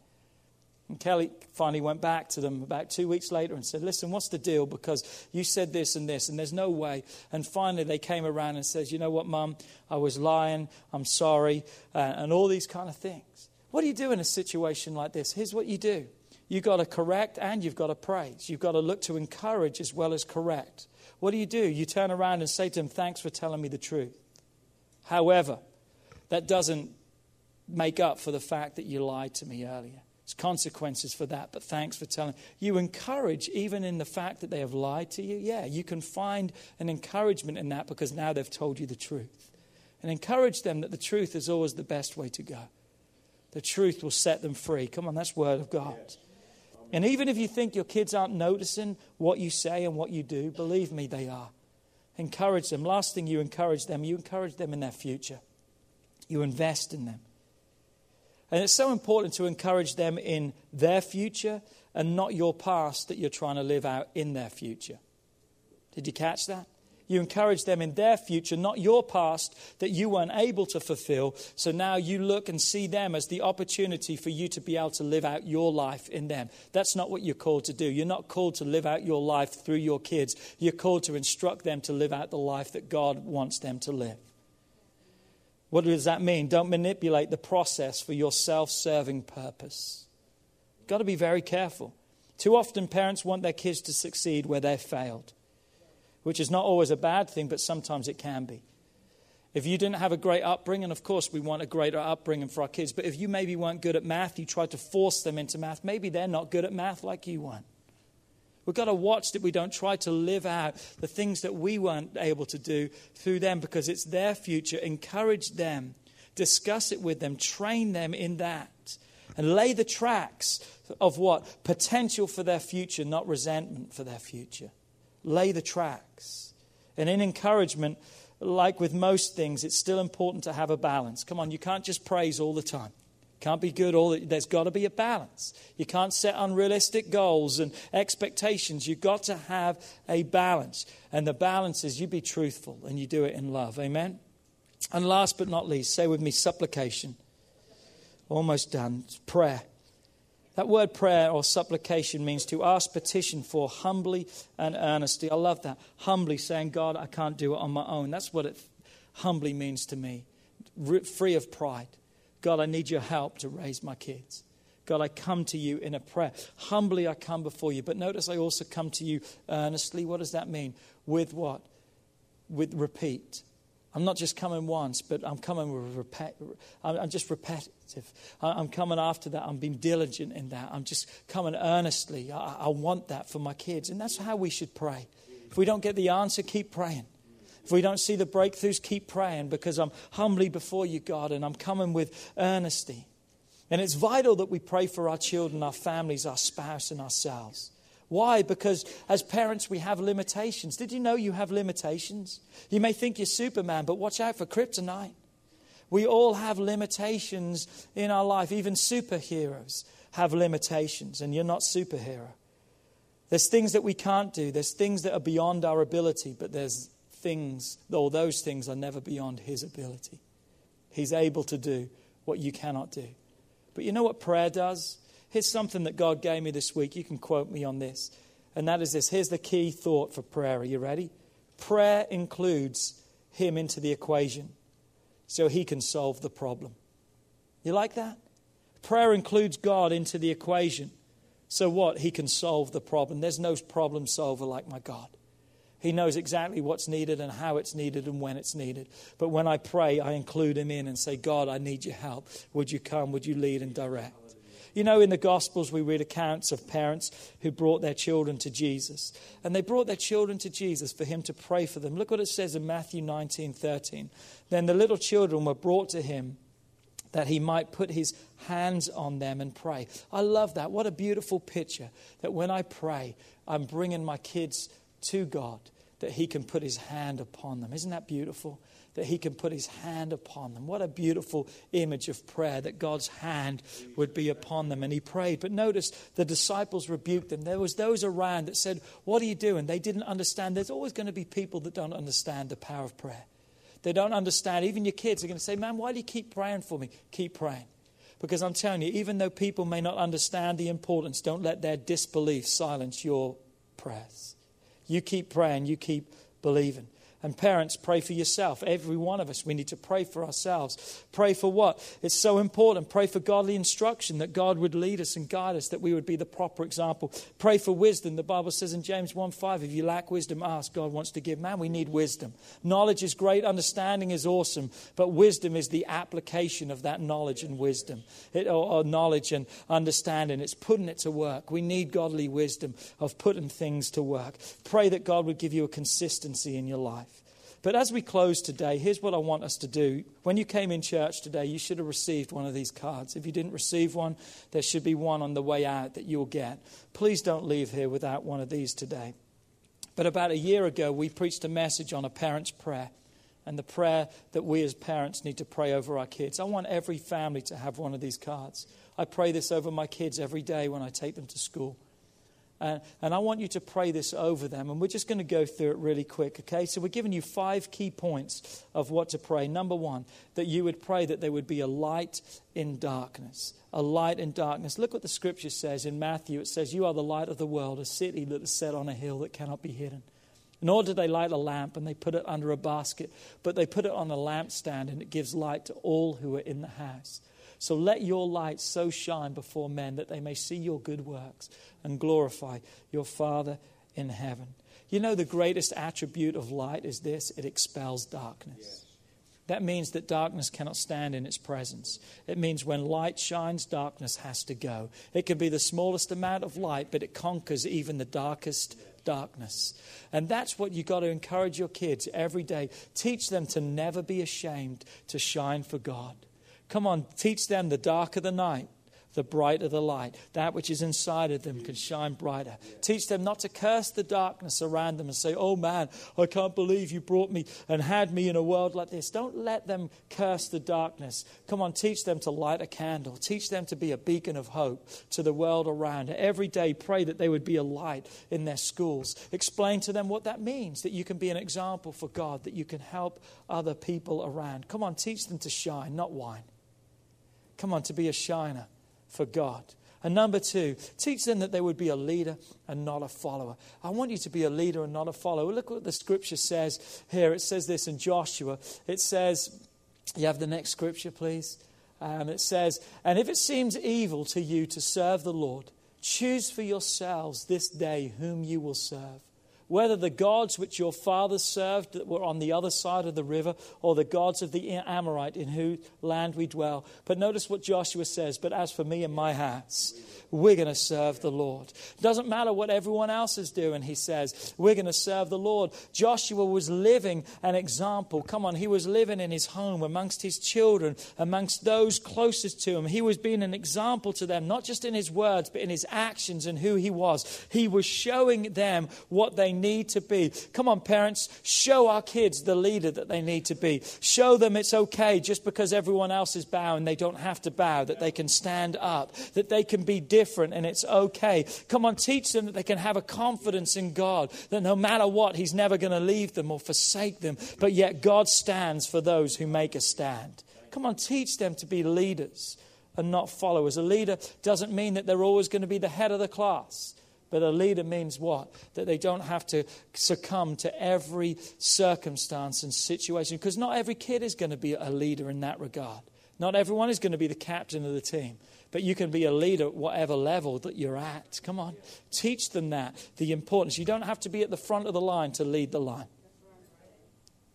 And Kelly finally went back to them about two weeks later and said, Listen, what's the deal? Because you said this and this, and there's no way. And finally, they came around and says, You know what, Mum? I was lying. I'm sorry. Uh, and all these kind of things. What do you do in a situation like this? Here's what you do you've got to correct and you've got to praise. You've got to look to encourage as well as correct. What do you do? You turn around and say to them, Thanks for telling me the truth. However, that doesn't make up for the fact that you lied to me earlier. There's consequences for that, but thanks for telling. You encourage even in the fact that they have lied to you. Yeah, you can find an encouragement in that because now they've told you the truth. And encourage them that the truth is always the best way to go. The truth will set them free. Come on, that's word of God. And even if you think your kids aren't noticing what you say and what you do, believe me, they are. Encourage them. Last thing you encourage them, you encourage them in their future. You invest in them. And it's so important to encourage them in their future and not your past that you're trying to live out in their future. Did you catch that? You encourage them in their future, not your past that you weren't able to fulfill. So now you look and see them as the opportunity for you to be able to live out your life in them. That's not what you're called to do. You're not called to live out your life through your kids. You're called to instruct them to live out the life that God wants them to live. What does that mean? Don't manipulate the process for your self serving purpose. You've got to be very careful. Too often, parents want their kids to succeed where they've failed, which is not always a bad thing, but sometimes it can be. If you didn't have a great upbringing, of course, we want a greater upbringing for our kids. But if you maybe weren't good at math, you tried to force them into math, maybe they're not good at math like you weren't. We've got to watch that we don't try to live out the things that we weren't able to do through them because it's their future. Encourage them, discuss it with them, train them in that, and lay the tracks of what? Potential for their future, not resentment for their future. Lay the tracks. And in encouragement, like with most things, it's still important to have a balance. Come on, you can't just praise all the time. Can't be good all there's got to be a balance. You can't set unrealistic goals and expectations. You've got to have a balance. And the balance is you be truthful and you do it in love. Amen. And last but not least, say with me supplication. Almost done. Prayer. That word prayer or supplication means to ask petition for humbly and earnestly. I love that. Humbly saying, God, I can't do it on my own. That's what it humbly means to me. Free of pride God, I need your help to raise my kids. God, I come to you in a prayer. Humbly, I come before you. But notice I also come to you earnestly. What does that mean? With what? With repeat. I'm not just coming once, but I'm coming with repet. I'm just repetitive. I'm coming after that. I'm being diligent in that. I'm just coming earnestly. I want that for my kids. And that's how we should pray. If we don't get the answer, keep praying. If we don't see the breakthroughs, keep praying because I'm humbly before you, God, and I'm coming with earnesty. And it's vital that we pray for our children, our families, our spouse, and ourselves. Why? Because as parents, we have limitations. Did you know you have limitations? You may think you're Superman, but watch out for kryptonite. We all have limitations in our life. Even superheroes have limitations, and you're not superhero. There's things that we can't do. There's things that are beyond our ability, but there's things, though those things are never beyond His ability. He's able to do what you cannot do. But you know what prayer does? Here's something that God gave me this week. You can quote me on this. And that is this. Here's the key thought for prayer. Are you ready? Prayer includes Him into the equation so He can solve the problem. You like that? Prayer includes God into the equation. So what? He can solve the problem. There's no problem solver like my God. He knows exactly what's needed and how it's needed and when it's needed. But when I pray, I include him in and say, God, I need your help. Would you come? Would you lead and direct? You know, in the Gospels, we read accounts of parents who brought their children to Jesus. And they brought their children to Jesus for him to pray for them. Look what it says in Matthew 19 13. Then the little children were brought to him that he might put his hands on them and pray. I love that. What a beautiful picture that when I pray, I'm bringing my kids to God that He can put His hand upon them. Isn't that beautiful? That He can put His hand upon them. What a beautiful image of prayer that God's hand would be upon them. And He prayed. But notice the disciples rebuked them. There was those around that said, What are you doing? They didn't understand. There's always going to be people that don't understand the power of prayer. They don't understand. Even your kids are going to say, Man, why do you keep praying for me? Keep praying. Because I'm telling you, even though people may not understand the importance, don't let their disbelief silence your prayers. You keep praying, you keep believing. And parents, pray for yourself. Every one of us, we need to pray for ourselves. Pray for what? It's so important. Pray for godly instruction, that God would lead us and guide us, that we would be the proper example. Pray for wisdom. The Bible says in James 1 5, if you lack wisdom, ask. God wants to give. Man, we need wisdom. Knowledge is great, understanding is awesome, but wisdom is the application of that knowledge and wisdom, it, or, or knowledge and understanding. It's putting it to work. We need godly wisdom of putting things to work. Pray that God would give you a consistency in your life. But as we close today, here's what I want us to do. When you came in church today, you should have received one of these cards. If you didn't receive one, there should be one on the way out that you'll get. Please don't leave here without one of these today. But about a year ago, we preached a message on a parent's prayer and the prayer that we as parents need to pray over our kids. I want every family to have one of these cards. I pray this over my kids every day when I take them to school. Uh, and I want you to pray this over them. And we're just going to go through it really quick, okay? So we're giving you five key points of what to pray. Number one, that you would pray that there would be a light in darkness. A light in darkness. Look what the scripture says in Matthew. It says, You are the light of the world, a city that is set on a hill that cannot be hidden. Nor do they light a lamp and they put it under a basket, but they put it on a lampstand and it gives light to all who are in the house. So let your light so shine before men that they may see your good works and glorify your Father in heaven. You know, the greatest attribute of light is this it expels darkness. Yes. That means that darkness cannot stand in its presence. It means when light shines, darkness has to go. It can be the smallest amount of light, but it conquers even the darkest darkness. And that's what you've got to encourage your kids every day. Teach them to never be ashamed to shine for God. Come on, teach them the darker the night, the brighter the light. That which is inside of them can shine brighter. Teach them not to curse the darkness around them and say, Oh man, I can't believe you brought me and had me in a world like this. Don't let them curse the darkness. Come on, teach them to light a candle. Teach them to be a beacon of hope to the world around. Every day, pray that they would be a light in their schools. Explain to them what that means, that you can be an example for God, that you can help other people around. Come on, teach them to shine, not whine. Come on, to be a shiner for God. And number two, teach them that they would be a leader and not a follower. I want you to be a leader and not a follower. Look what the scripture says here. It says this in Joshua. It says, you have the next scripture, please? Um, it says, And if it seems evil to you to serve the Lord, choose for yourselves this day whom you will serve whether the gods which your fathers served that were on the other side of the river, or the gods of the Amorite in whose land we dwell. But notice what Joshua says, but as for me and my house, we're going to serve the Lord. Doesn't matter what everyone else is doing, he says, we're going to serve the Lord. Joshua was living an example. Come on, he was living in his home amongst his children, amongst those closest to him. He was being an example to them, not just in his words, but in his actions and who he was. He was showing them what they need to be. Come on, parents, show our kids the leader that they need to be. Show them it's okay just because everyone else is bowing, they don't have to bow, that they can stand up, that they can be different and it's okay. Come on, teach them that they can have a confidence in God, that no matter what, He's never going to leave them or forsake them, but yet God stands for those who make a stand. Come on, teach them to be leaders and not followers. A leader doesn't mean that they're always going to be the head of the class. But a leader means what? That they don't have to succumb to every circumstance and situation. Because not every kid is going to be a leader in that regard. Not everyone is going to be the captain of the team. But you can be a leader at whatever level that you're at. Come on. Teach them that, the importance. You don't have to be at the front of the line to lead the line.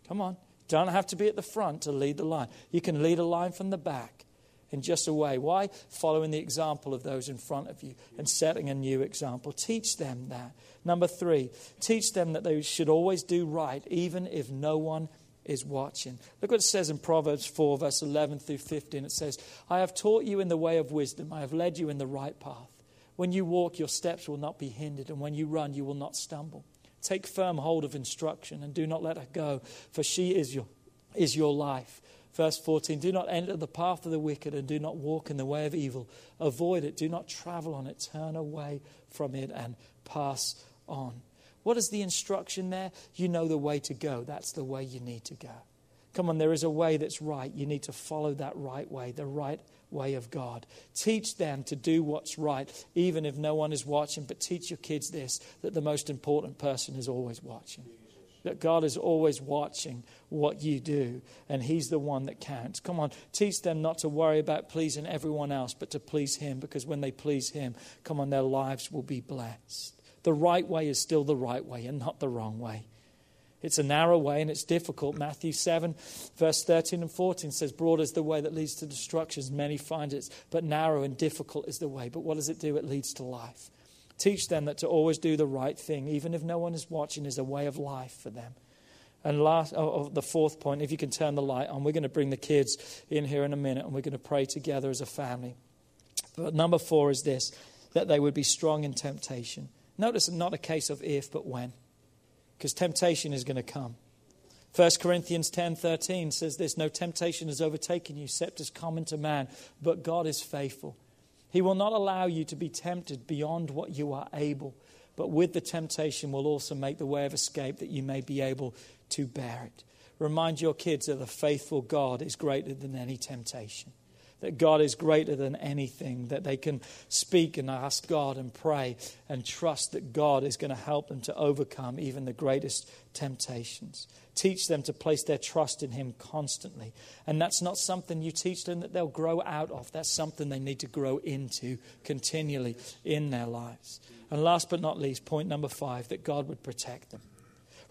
Come on. Don't have to be at the front to lead the line. You can lead a line from the back in just a way. Why? Following the example of those in front of you and setting a new example. Teach them that. Number three, teach them that they should always do right, even if no one is watching. Look what it says in Proverbs 4, verse 11 through 15. It says, I have taught you in the way of wisdom, I have led you in the right path. When you walk, your steps will not be hindered, and when you run, you will not stumble. Take firm hold of instruction and do not let her go, for she is your, is your life. Verse 14 Do not enter the path of the wicked and do not walk in the way of evil. Avoid it. Do not travel on it. Turn away from it and pass on. What is the instruction there? You know the way to go. That's the way you need to go. Come on, there is a way that's right. You need to follow that right way, the right way of God. Teach them to do what's right, even if no one is watching. But teach your kids this that the most important person is always watching that God is always watching what you do, and He's the one that counts. Come on, teach them not to worry about pleasing everyone else, but to please Him, because when they please Him, come on, their lives will be blessed. The right way is still the right way and not the wrong way. It's a narrow way and it's difficult. Matthew 7, verse 13 and 14 says, Broad is the way that leads to destruction, many find it, but narrow and difficult is the way. But what does it do? It leads to life. Teach them that to always do the right thing, even if no one is watching, is a way of life for them. And last, oh, oh, the fourth point, if you can turn the light on, we're going to bring the kids in here in a minute and we're going to pray together as a family. But number four is this that they would be strong in temptation. Notice it's not a case of if, but when, because temptation is going to come. 1 Corinthians 10:13 says this, no temptation has overtaken you except as common to man, but God is faithful. He will not allow you to be tempted beyond what you are able, but with the temptation will also make the way of escape that you may be able to bear it. Remind your kids that the faithful God is greater than any temptation that God is greater than anything, that they can speak and ask God and pray and trust that God is going to help them to overcome even the greatest temptations. Teach them to place their trust in Him constantly. And that's not something you teach them that they'll grow out of, that's something they need to grow into continually in their lives. And last but not least, point number five, that God would protect them.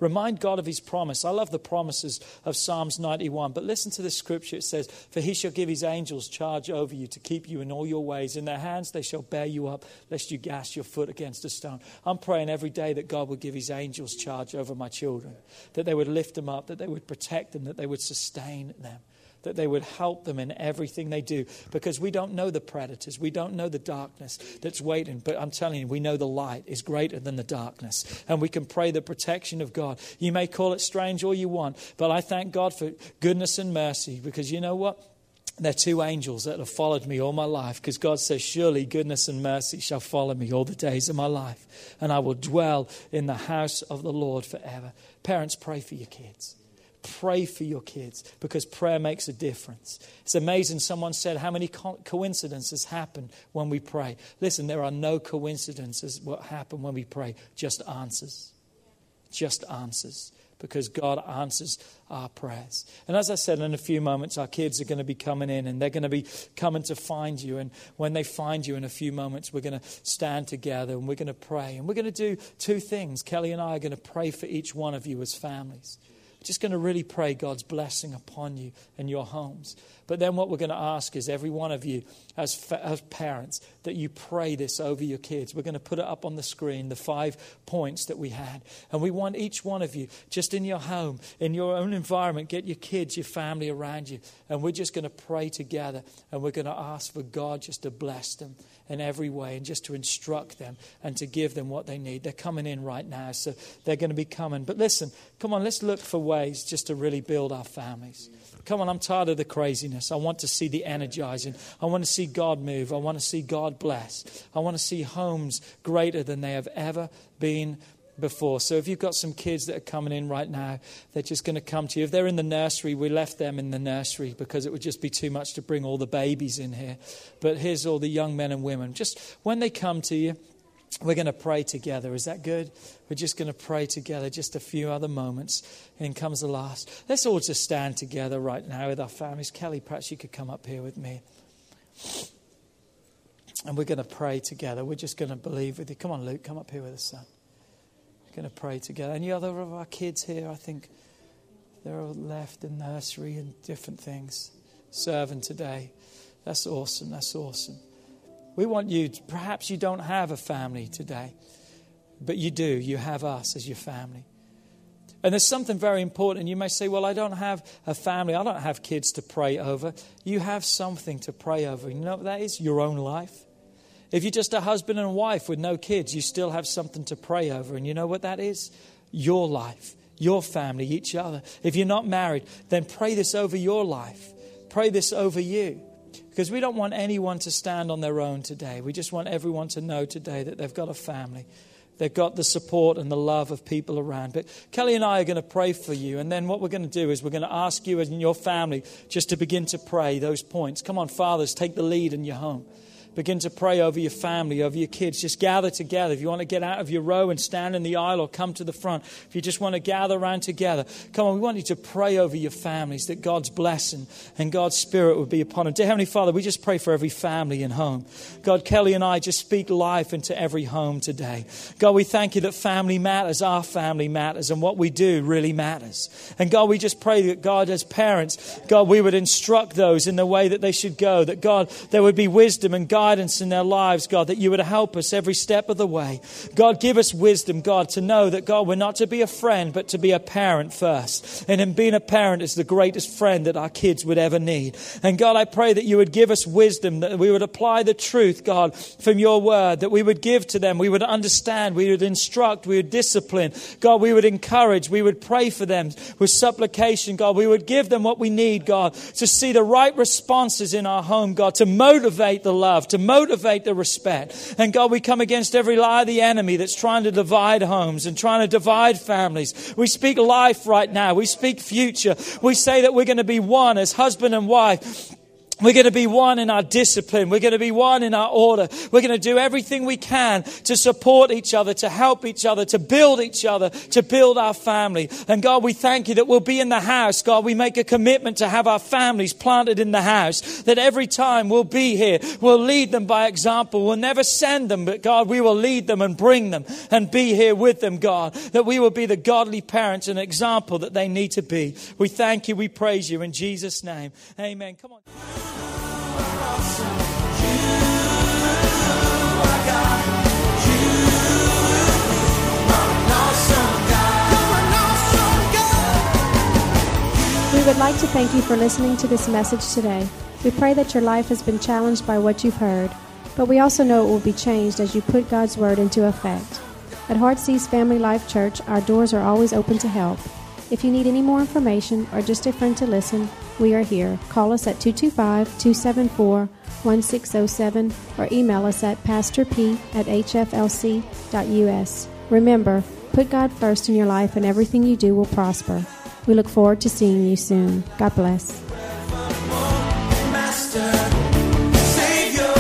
Remind God of his promise. I love the promises of Psalms 91. But listen to the scripture. It says, For he shall give his angels charge over you to keep you in all your ways. In their hands they shall bear you up, lest you gash your foot against a stone. I'm praying every day that God would give his angels charge over my children, that they would lift them up, that they would protect them, that they would sustain them that they would help them in everything they do because we don't know the predators. We don't know the darkness that's waiting. But I'm telling you, we know the light is greater than the darkness. And we can pray the protection of God. You may call it strange all you want, but I thank God for goodness and mercy because you know what? They're two angels that have followed me all my life because God says, Surely goodness and mercy shall follow me all the days of my life, and I will dwell in the house of the Lord forever. Parents, pray for your kids. Pray for your kids because prayer makes a difference. It's amazing. Someone said, How many co- coincidences happen when we pray? Listen, there are no coincidences what happen when we pray, just answers. Just answers because God answers our prayers. And as I said, in a few moments, our kids are going to be coming in and they're going to be coming to find you. And when they find you in a few moments, we're going to stand together and we're going to pray. And we're going to do two things. Kelly and I are going to pray for each one of you as families just going to really pray God's blessing upon you and your homes. But then what we're going to ask is every one of you, as, as parents, that you pray this over your kids. We're going to put it up on the screen, the five points that we had. And we want each one of you, just in your home, in your own environment, get your kids, your family around you. And we're just going to pray together. And we're going to ask for God just to bless them in every way and just to instruct them and to give them what they need. They're coming in right now, so they're going to be coming. But listen, come on, let's look for ways just to really build our families. Come on, I'm tired of the craziness. I want to see the energizing. I want to see God move. I want to see God bless. I want to see homes greater than they have ever been before. So if you've got some kids that are coming in right now, they're just going to come to you. If they're in the nursery, we left them in the nursery because it would just be too much to bring all the babies in here. But here's all the young men and women. Just when they come to you, we're going to pray together. Is that good? We're just going to pray together just a few other moments. And comes the last. Let's all just stand together right now with our families. Kelly, perhaps you could come up here with me. And we're going to pray together. We're just going to believe with you. Come on, Luke, come up here with us, son. Going to pray together. Any other of our kids here? I think they're all left in nursery and different things, serving today. That's awesome. That's awesome. We want you, to, perhaps you don't have a family today, but you do. You have us as your family. And there's something very important. You may say, Well, I don't have a family. I don't have kids to pray over. You have something to pray over. You know what that is? Your own life. If you're just a husband and wife with no kids, you still have something to pray over. And you know what that is? Your life, your family, each other. If you're not married, then pray this over your life. Pray this over you. Because we don't want anyone to stand on their own today. We just want everyone to know today that they've got a family. They've got the support and the love of people around. But Kelly and I are going to pray for you. And then what we're going to do is we're going to ask you and your family just to begin to pray those points. Come on, fathers, take the lead in your home. Begin to pray over your family, over your kids. Just gather together. If you want to get out of your row and stand in the aisle or come to the front, if you just want to gather around together, come on, we want you to pray over your families that God's blessing and God's Spirit would be upon them. Dear Heavenly Father, we just pray for every family and home. God, Kelly and I just speak life into every home today. God, we thank you that family matters, our family matters, and what we do really matters. And God, we just pray that God, as parents, God, we would instruct those in the way that they should go, that God, there would be wisdom and God guidance in their lives, God, that you would help us every step of the way. God, give us wisdom, God, to know that, God, we're not to be a friend, but to be a parent first. And in being a parent is the greatest friend that our kids would ever need. And God, I pray that you would give us wisdom, that we would apply the truth, God, from your word, that we would give to them, we would understand, we would instruct, we would discipline. God, we would encourage, we would pray for them with supplication, God. We would give them what we need, God, to see the right responses in our home, God, to motivate the love, to motivate the respect. And God, we come against every lie of the enemy that's trying to divide homes and trying to divide families. We speak life right now. We speak future. We say that we're going to be one as husband and wife. We're going to be one in our discipline. We're going to be one in our order. We're going to do everything we can to support each other, to help each other, to build each other, to build our family. And God, we thank you that we'll be in the house. God, we make a commitment to have our families planted in the house. That every time we'll be here, we'll lead them by example. We'll never send them, but God, we will lead them and bring them and be here with them, God. That we will be the godly parents and example that they need to be. We thank you. We praise you in Jesus' name. Amen. Come on. We would like to thank you for listening to this message today. We pray that your life has been challenged by what you've heard, but we also know it will be changed as you put God's Word into effect. At Heartsease Family Life Church, our doors are always open to help. If you need any more information or just a friend to listen, we are here. Call us at 225 274 1607 or email us at pastorp at hflc.us. Remember, put God first in your life and everything you do will prosper. We look forward to seeing you soon. God bless. Master, Savior,